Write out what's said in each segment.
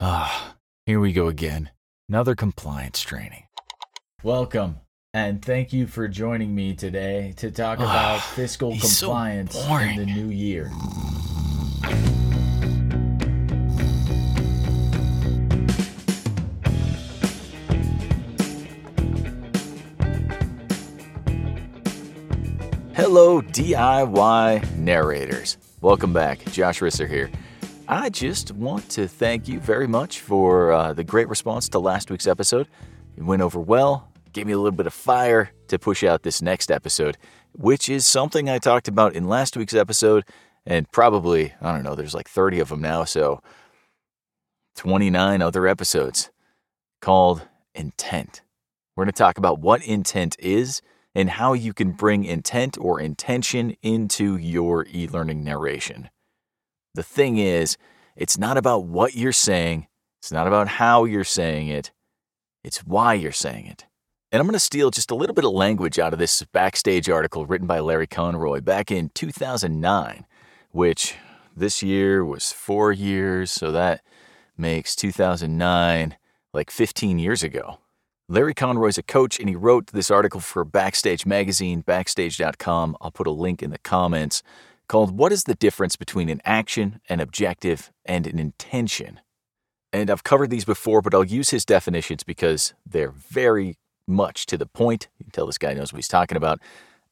Ah, here we go again. Another compliance training. Welcome, and thank you for joining me today to talk about fiscal he's so compliance in boring. the new year. Hello, DIY narrators. Welcome back. Josh Risser here. I just want to thank you very much for uh, the great response to last week's episode. It went over well, gave me a little bit of fire to push out this next episode, which is something I talked about in last week's episode, and probably, I don't know, there's like 30 of them now, so 29 other episodes called Intent. We're going to talk about what intent is and how you can bring intent or intention into your e learning narration. The thing is, it's not about what you're saying, it's not about how you're saying it, it's why you're saying it. And I'm going to steal just a little bit of language out of this backstage article written by Larry Conroy back in 2009, which this year was four years, so that makes 2009 like 15 years ago. Larry Conroy's a coach, and he wrote this article for Backstage Magazine, backstage.com. I'll put a link in the comments called What is the Difference Between an Action, an Objective, and an Intention? And I've covered these before, but I'll use his definitions because they're very much to the point. You can tell this guy knows what he's talking about.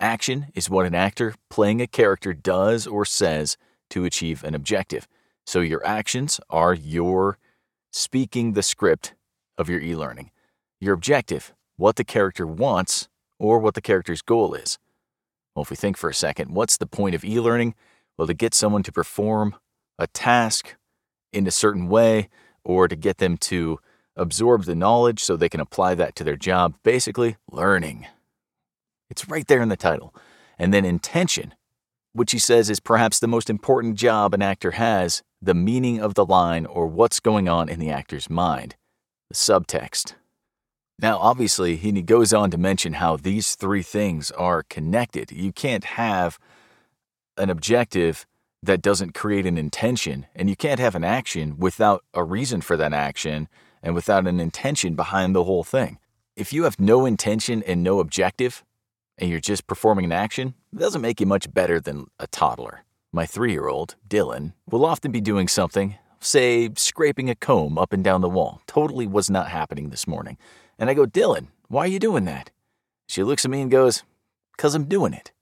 Action is what an actor playing a character does or says to achieve an objective. So your actions are your speaking the script of your e learning. Your objective, what the character wants or what the character's goal is. Well, if we think for a second, what's the point of e learning? Well, to get someone to perform a task in a certain way or to get them to absorb the knowledge so they can apply that to their job. Basically, learning. It's right there in the title. And then intention, which he says is perhaps the most important job an actor has the meaning of the line or what's going on in the actor's mind, the subtext. Now, obviously, he goes on to mention how these three things are connected. You can't have an objective that doesn't create an intention, and you can't have an action without a reason for that action and without an intention behind the whole thing. If you have no intention and no objective, and you're just performing an action, it doesn't make you much better than a toddler. My three year old, Dylan, will often be doing something, say, scraping a comb up and down the wall. Totally was not happening this morning. And I go, Dylan, why are you doing that? She looks at me and goes, Because I'm doing it.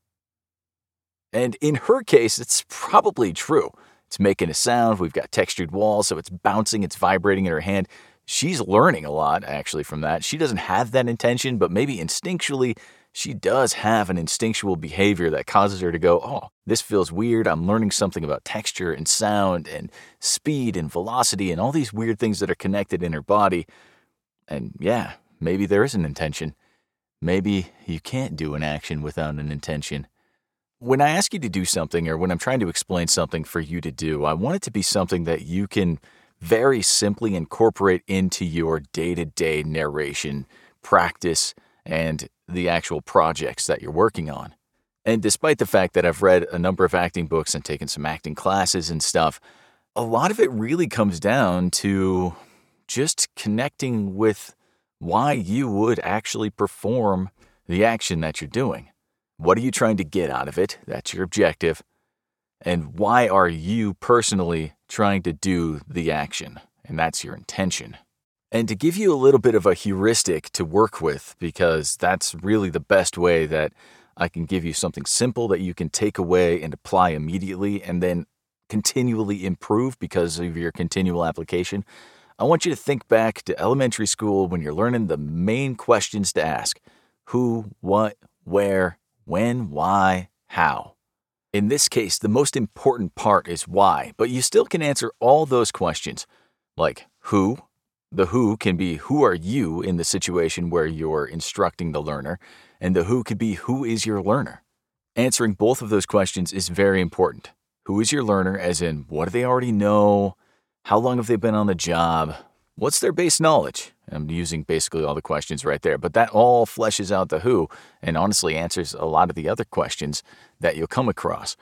And in her case, it's probably true. It's making a sound. We've got textured walls, so it's bouncing, it's vibrating in her hand. She's learning a lot, actually, from that. She doesn't have that intention, but maybe instinctually, she does have an instinctual behavior that causes her to go, Oh, this feels weird. I'm learning something about texture and sound and speed and velocity and all these weird things that are connected in her body. And yeah, maybe there is an intention. Maybe you can't do an action without an intention. When I ask you to do something or when I'm trying to explain something for you to do, I want it to be something that you can very simply incorporate into your day to day narration, practice, and the actual projects that you're working on. And despite the fact that I've read a number of acting books and taken some acting classes and stuff, a lot of it really comes down to just connecting with why you would actually perform the action that you're doing. What are you trying to get out of it? That's your objective. And why are you personally trying to do the action? And that's your intention. And to give you a little bit of a heuristic to work with, because that's really the best way that I can give you something simple that you can take away and apply immediately and then continually improve because of your continual application. I want you to think back to elementary school when you're learning the main questions to ask who, what, where, when, why, how. In this case, the most important part is why, but you still can answer all those questions like who. The who can be who are you in the situation where you're instructing the learner, and the who could be who is your learner. Answering both of those questions is very important. Who is your learner, as in what do they already know? How long have they been on the job? What's their base knowledge? I'm using basically all the questions right there, but that all fleshes out the who and honestly answers a lot of the other questions that you'll come across.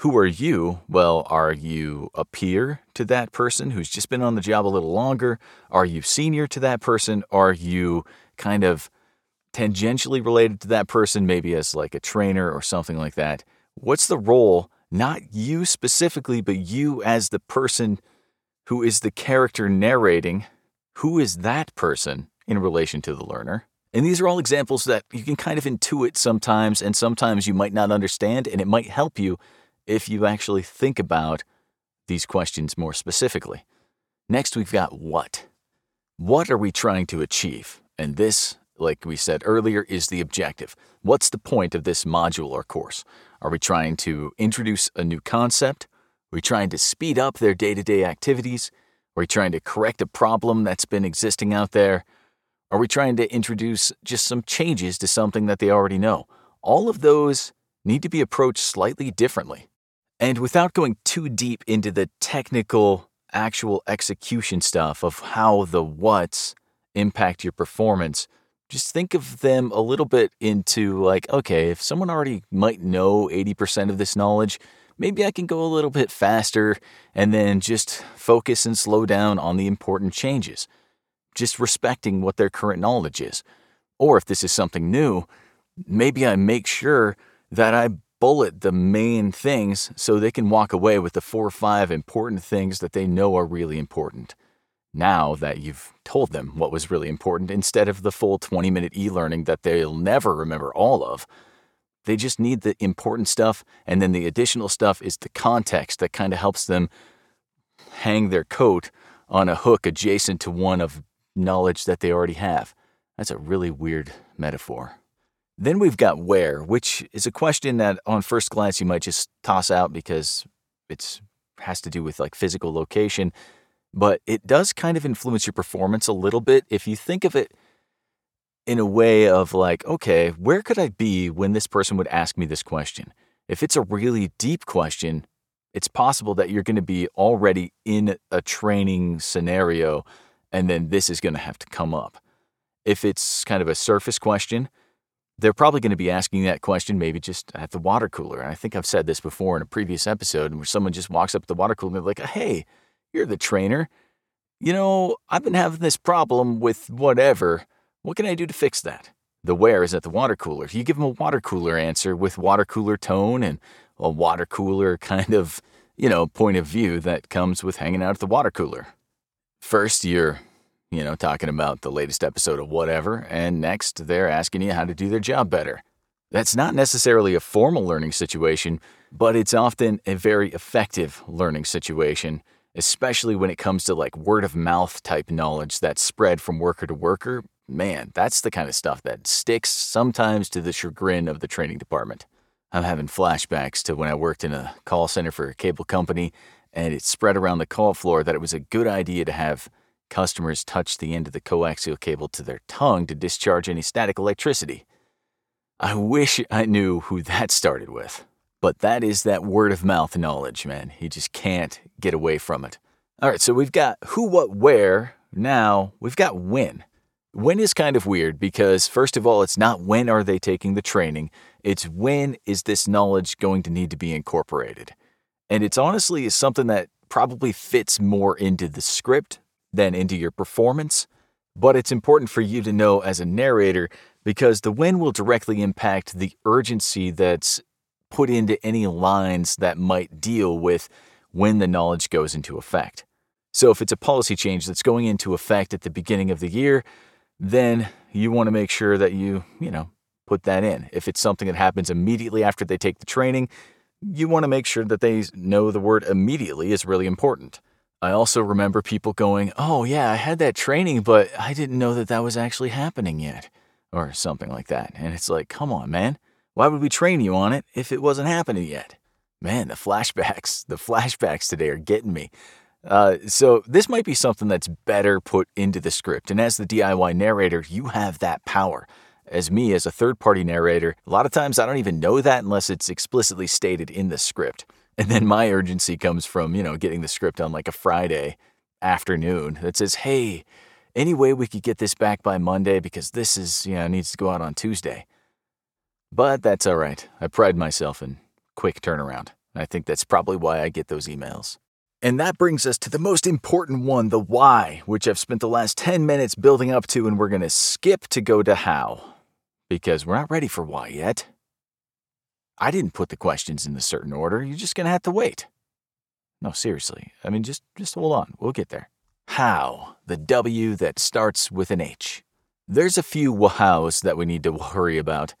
Who are you? Well, are you a peer to that person who's just been on the job a little longer? Are you senior to that person? Are you kind of tangentially related to that person, maybe as like a trainer or something like that? What's the role, not you specifically, but you as the person who is the character narrating? Who is that person in relation to the learner? And these are all examples that you can kind of intuit sometimes, and sometimes you might not understand, and it might help you if you actually think about these questions more specifically. Next, we've got what. What are we trying to achieve? And this, like we said earlier, is the objective. What's the point of this module or course? Are we trying to introduce a new concept? Are we trying to speed up their day to day activities? Are we trying to correct a problem that's been existing out there? Are we trying to introduce just some changes to something that they already know? All of those need to be approached slightly differently. And without going too deep into the technical, actual execution stuff of how the what's impact your performance, just think of them a little bit into like, okay, if someone already might know 80% of this knowledge, maybe I can go a little bit faster and then just focus and slow down on the important changes, just respecting what their current knowledge is. Or if this is something new, maybe I make sure that I bullet the main things so they can walk away with the four or five important things that they know are really important. Now that you've told them what was really important instead of the full 20 minute e learning that they'll never remember all of, they just need the important stuff, and then the additional stuff is the context that kind of helps them hang their coat on a hook adjacent to one of knowledge that they already have. That's a really weird metaphor. Then we've got where, which is a question that on first glance you might just toss out because it has to do with like physical location, but it does kind of influence your performance a little bit if you think of it in a way of like, okay, where could I be when this person would ask me this question? If it's a really deep question, it's possible that you're going to be already in a training scenario and then this is going to have to come up. If it's kind of a surface question, they're probably going to be asking that question maybe just at the water cooler. And I think I've said this before in a previous episode where someone just walks up to the water cooler and they're like, hey, you're the trainer. You know, I've been having this problem with whatever. What can I do to fix that? The where is at the water cooler. You give them a water cooler answer with water cooler tone and a water cooler kind of, you know, point of view that comes with hanging out at the water cooler. First, you're you know, talking about the latest episode of whatever, and next they're asking you how to do their job better. That's not necessarily a formal learning situation, but it's often a very effective learning situation, especially when it comes to like word of mouth type knowledge that's spread from worker to worker. Man, that's the kind of stuff that sticks sometimes to the chagrin of the training department. I'm having flashbacks to when I worked in a call center for a cable company, and it spread around the call floor that it was a good idea to have Customers touch the end of the coaxial cable to their tongue to discharge any static electricity. I wish I knew who that started with. But that is that word of mouth knowledge, man. You just can't get away from it. All right, so we've got who, what, where. Now we've got when. When is kind of weird because, first of all, it's not when are they taking the training, it's when is this knowledge going to need to be incorporated. And it's honestly something that probably fits more into the script than into your performance. But it's important for you to know as a narrator because the when will directly impact the urgency that's put into any lines that might deal with when the knowledge goes into effect. So if it's a policy change that's going into effect at the beginning of the year, then you want to make sure that you, you know, put that in. If it's something that happens immediately after they take the training, you want to make sure that they know the word immediately is really important. I also remember people going, Oh, yeah, I had that training, but I didn't know that that was actually happening yet, or something like that. And it's like, Come on, man. Why would we train you on it if it wasn't happening yet? Man, the flashbacks, the flashbacks today are getting me. Uh, so, this might be something that's better put into the script. And as the DIY narrator, you have that power. As me, as a third party narrator, a lot of times I don't even know that unless it's explicitly stated in the script. And then my urgency comes from, you know, getting the script on like a Friday afternoon that says, hey, any way we could get this back by Monday because this is, you know, needs to go out on Tuesday. But that's all right. I pride myself in quick turnaround. I think that's probably why I get those emails. And that brings us to the most important one, the why, which I've spent the last 10 minutes building up to, and we're going to skip to go to how, because we're not ready for why yet. I didn't put the questions in the certain order. You're just going to have to wait. No, seriously. I mean, just, just hold on. We'll get there. How, the W that starts with an H. There's a few wows that we need to worry about.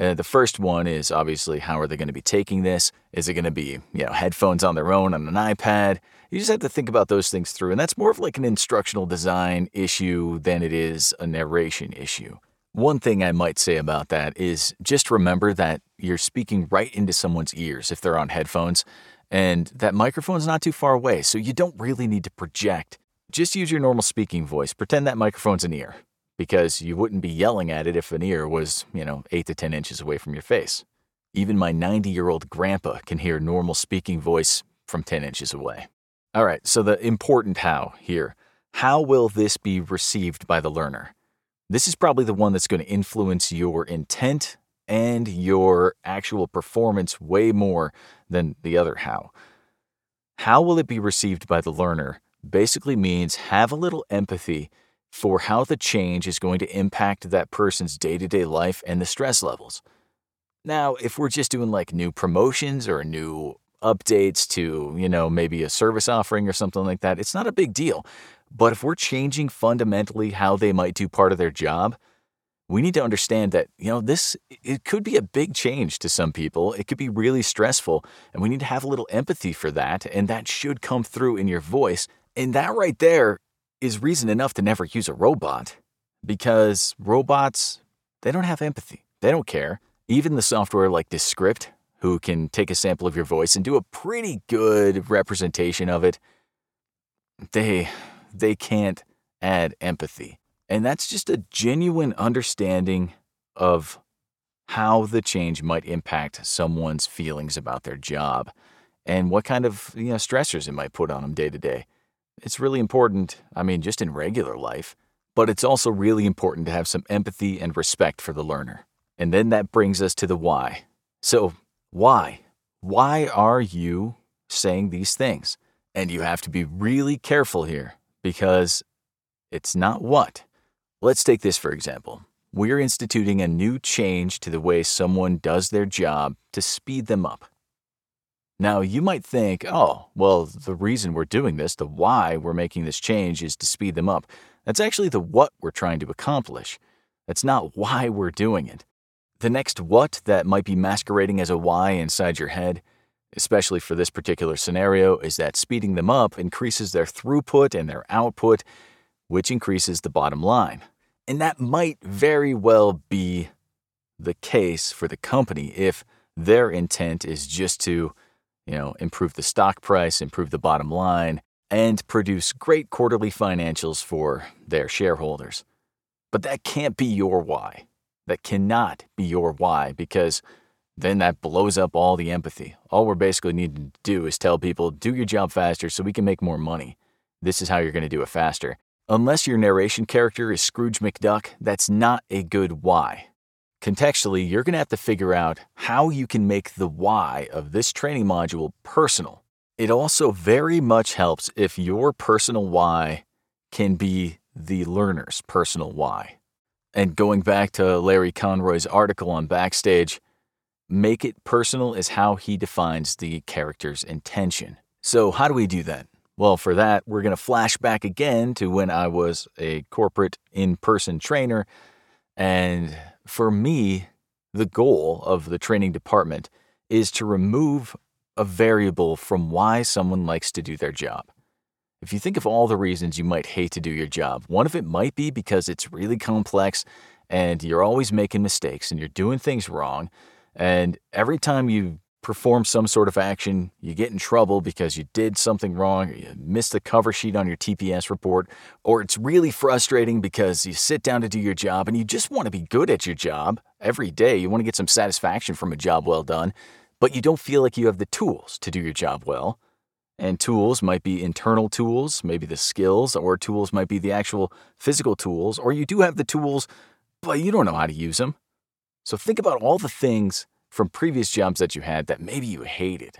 Uh, the first one is obviously how are they going to be taking this? Is it going to be, you know, headphones on their own on an iPad? You just have to think about those things through. And that's more of like an instructional design issue than it is a narration issue. One thing I might say about that is just remember that you're speaking right into someone's ears if they're on headphones, and that microphone's not too far away, so you don't really need to project. Just use your normal speaking voice. Pretend that microphone's an ear because you wouldn't be yelling at it if an ear was, you know, 8 to 10 inches away from your face. Even my 90 year old grandpa can hear normal speaking voice from 10 inches away. All right, so the important how here. How will this be received by the learner? This is probably the one that's going to influence your intent and your actual performance way more than the other how. How will it be received by the learner basically means have a little empathy for how the change is going to impact that person's day to day life and the stress levels. Now, if we're just doing like new promotions or new updates to, you know, maybe a service offering or something like that, it's not a big deal. But if we're changing fundamentally how they might do part of their job, we need to understand that, you know, this it could be a big change to some people. It could be really stressful, and we need to have a little empathy for that, and that should come through in your voice. And that right there is reason enough to never use a robot because robots, they don't have empathy. They don't care. Even the software like Descript, who can take a sample of your voice and do a pretty good representation of it, they they can't add empathy. And that's just a genuine understanding of how the change might impact someone's feelings about their job and what kind of you know, stressors it might put on them day to day. It's really important, I mean, just in regular life, but it's also really important to have some empathy and respect for the learner. And then that brings us to the why. So, why? Why are you saying these things? And you have to be really careful here because it's not what. Let's take this for example. We're instituting a new change to the way someone does their job to speed them up. Now, you might think, oh, well, the reason we're doing this, the why we're making this change is to speed them up. That's actually the what we're trying to accomplish. That's not why we're doing it. The next what that might be masquerading as a why inside your head, especially for this particular scenario, is that speeding them up increases their throughput and their output, which increases the bottom line. And that might very well be the case for the company if their intent is just to you know, improve the stock price, improve the bottom line, and produce great quarterly financials for their shareholders. But that can't be your why. That cannot be your why because then that blows up all the empathy. All we're basically needing to do is tell people, do your job faster so we can make more money. This is how you're going to do it faster. Unless your narration character is Scrooge McDuck, that's not a good why. Contextually, you're going to have to figure out how you can make the why of this training module personal. It also very much helps if your personal why can be the learner's personal why. And going back to Larry Conroy's article on Backstage, make it personal is how he defines the character's intention. So, how do we do that? Well, for that, we're going to flash back again to when I was a corporate in person trainer and for me, the goal of the training department is to remove a variable from why someone likes to do their job. If you think of all the reasons you might hate to do your job, one of it might be because it's really complex and you're always making mistakes and you're doing things wrong. And every time you perform some sort of action, you get in trouble because you did something wrong, or you missed the cover sheet on your TPS report, or it's really frustrating because you sit down to do your job and you just want to be good at your job every day. You want to get some satisfaction from a job well done, but you don't feel like you have the tools to do your job well. And tools might be internal tools, maybe the skills, or tools might be the actual physical tools, or you do have the tools, but you don't know how to use them. So think about all the things from previous jobs that you had that maybe you hated.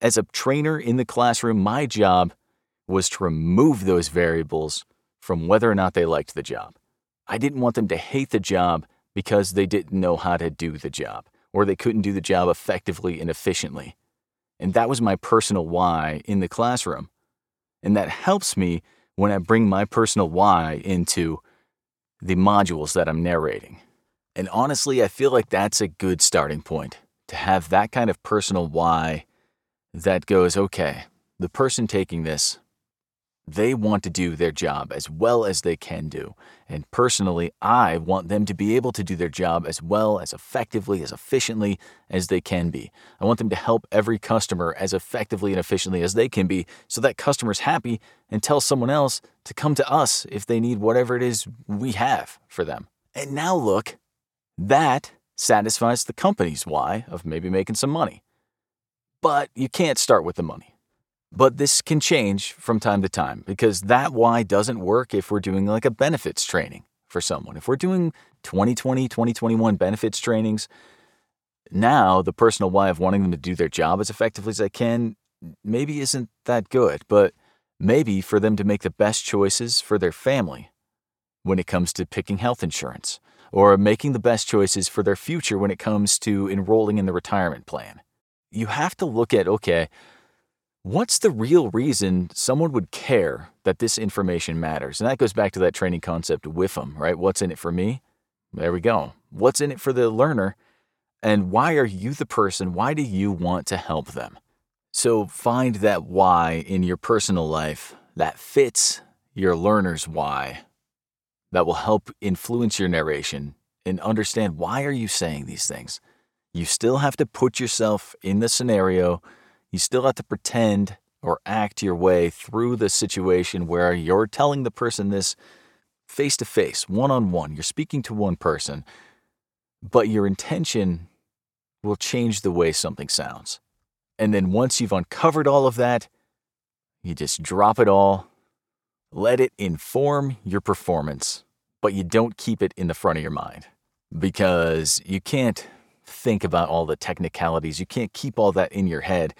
As a trainer in the classroom, my job was to remove those variables from whether or not they liked the job. I didn't want them to hate the job because they didn't know how to do the job or they couldn't do the job effectively and efficiently. And that was my personal why in the classroom. And that helps me when I bring my personal why into the modules that I'm narrating. And honestly, I feel like that's a good starting point to have that kind of personal why that goes, okay, the person taking this they want to do their job as well as they can do. And personally, I want them to be able to do their job as well, as effectively, as efficiently as they can be. I want them to help every customer as effectively and efficiently as they can be so that customer's happy and tell someone else to come to us if they need whatever it is we have for them. And now look, that satisfies the company's why of maybe making some money. But you can't start with the money. But this can change from time to time because that why doesn't work if we're doing like a benefits training for someone. If we're doing 2020, 2021 benefits trainings, now the personal why of wanting them to do their job as effectively as they can maybe isn't that good, but maybe for them to make the best choices for their family when it comes to picking health insurance or making the best choices for their future when it comes to enrolling in the retirement plan. You have to look at okay, what's the real reason someone would care that this information matters? And that goes back to that training concept WIFM, right? What's in it for me? There we go. What's in it for the learner? And why are you the person? Why do you want to help them? So find that why in your personal life that fits your learner's why that will help influence your narration and understand why are you saying these things. You still have to put yourself in the scenario you still have to pretend or act your way through the situation where you're telling the person this face to face, one on one. You're speaking to one person, but your intention will change the way something sounds. And then once you've uncovered all of that, you just drop it all, let it inform your performance, but you don't keep it in the front of your mind because you can't think about all the technicalities. You can't keep all that in your head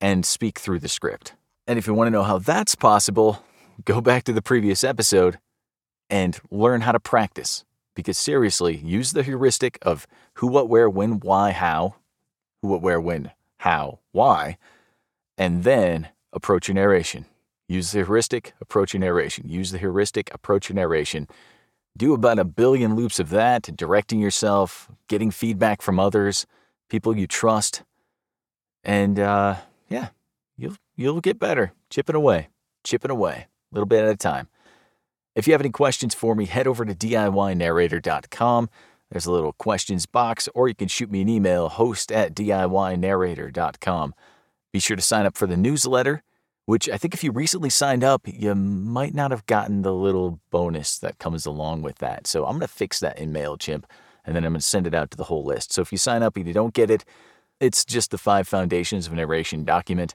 and speak through the script. And if you want to know how that's possible, go back to the previous episode and learn how to practice. Because seriously, use the heuristic of who, what, where, when, why, how, who, what, where, when, how, why, and then approach your narration. Use the heuristic, approach your narration. Use the heuristic, approach your narration. Do about a billion loops of that, directing yourself, getting feedback from others, people you trust, and uh, yeah, you'll you'll get better. Chipping away, chipping away, a little bit at a time. If you have any questions for me, head over to DIYnarrator.com. There's a little questions box, or you can shoot me an email, host at DIYnarrator.com. Be sure to sign up for the newsletter, which I think if you recently signed up, you might not have gotten the little bonus that comes along with that. So I'm going to fix that in MailChimp, and then I'm going to send it out to the whole list. So if you sign up and you don't get it, it's just the five foundations of narration document.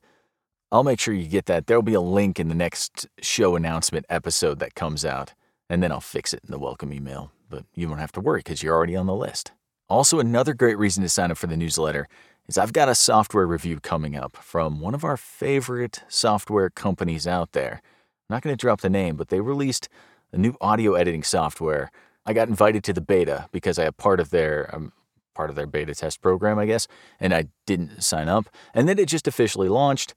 I'll make sure you get that. There'll be a link in the next show announcement episode that comes out, and then I'll fix it in the welcome email. But you won't have to worry because you're already on the list. Also, another great reason to sign up for the newsletter is I've got a software review coming up from one of our favorite software companies out there. I'm not going to drop the name, but they released a new audio editing software. I got invited to the beta because I am part of their um, part of their beta test program, I guess, and I didn't sign up. And then it just officially launched,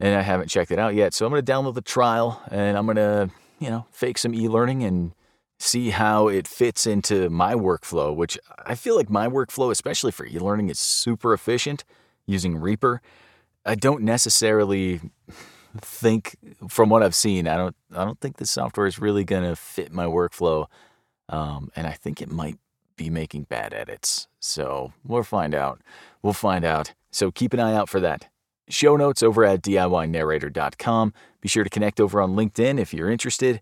and I haven't checked it out yet. So I'm going to download the trial and I'm going to, you know, fake some e learning and see how it fits into my workflow, which I feel like my workflow, especially for e learning, is super efficient using Reaper. I don't necessarily think from what I've seen, I don't I don't think the software is really gonna fit my workflow. Um, and I think it might be making bad edits. So we'll find out. We'll find out. So keep an eye out for that. Show notes over at DIYnarrator.com. Be sure to connect over on LinkedIn if you're interested.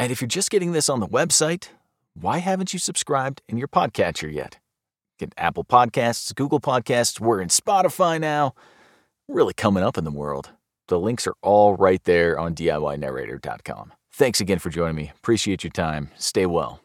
And if you're just getting this on the website, why haven't you subscribed in your podcatcher yet? Get Apple Podcasts, Google Podcasts, we're in Spotify now. Really coming up in the world. The links are all right there on DIYnarrator.com. Thanks again for joining me. Appreciate your time. Stay well.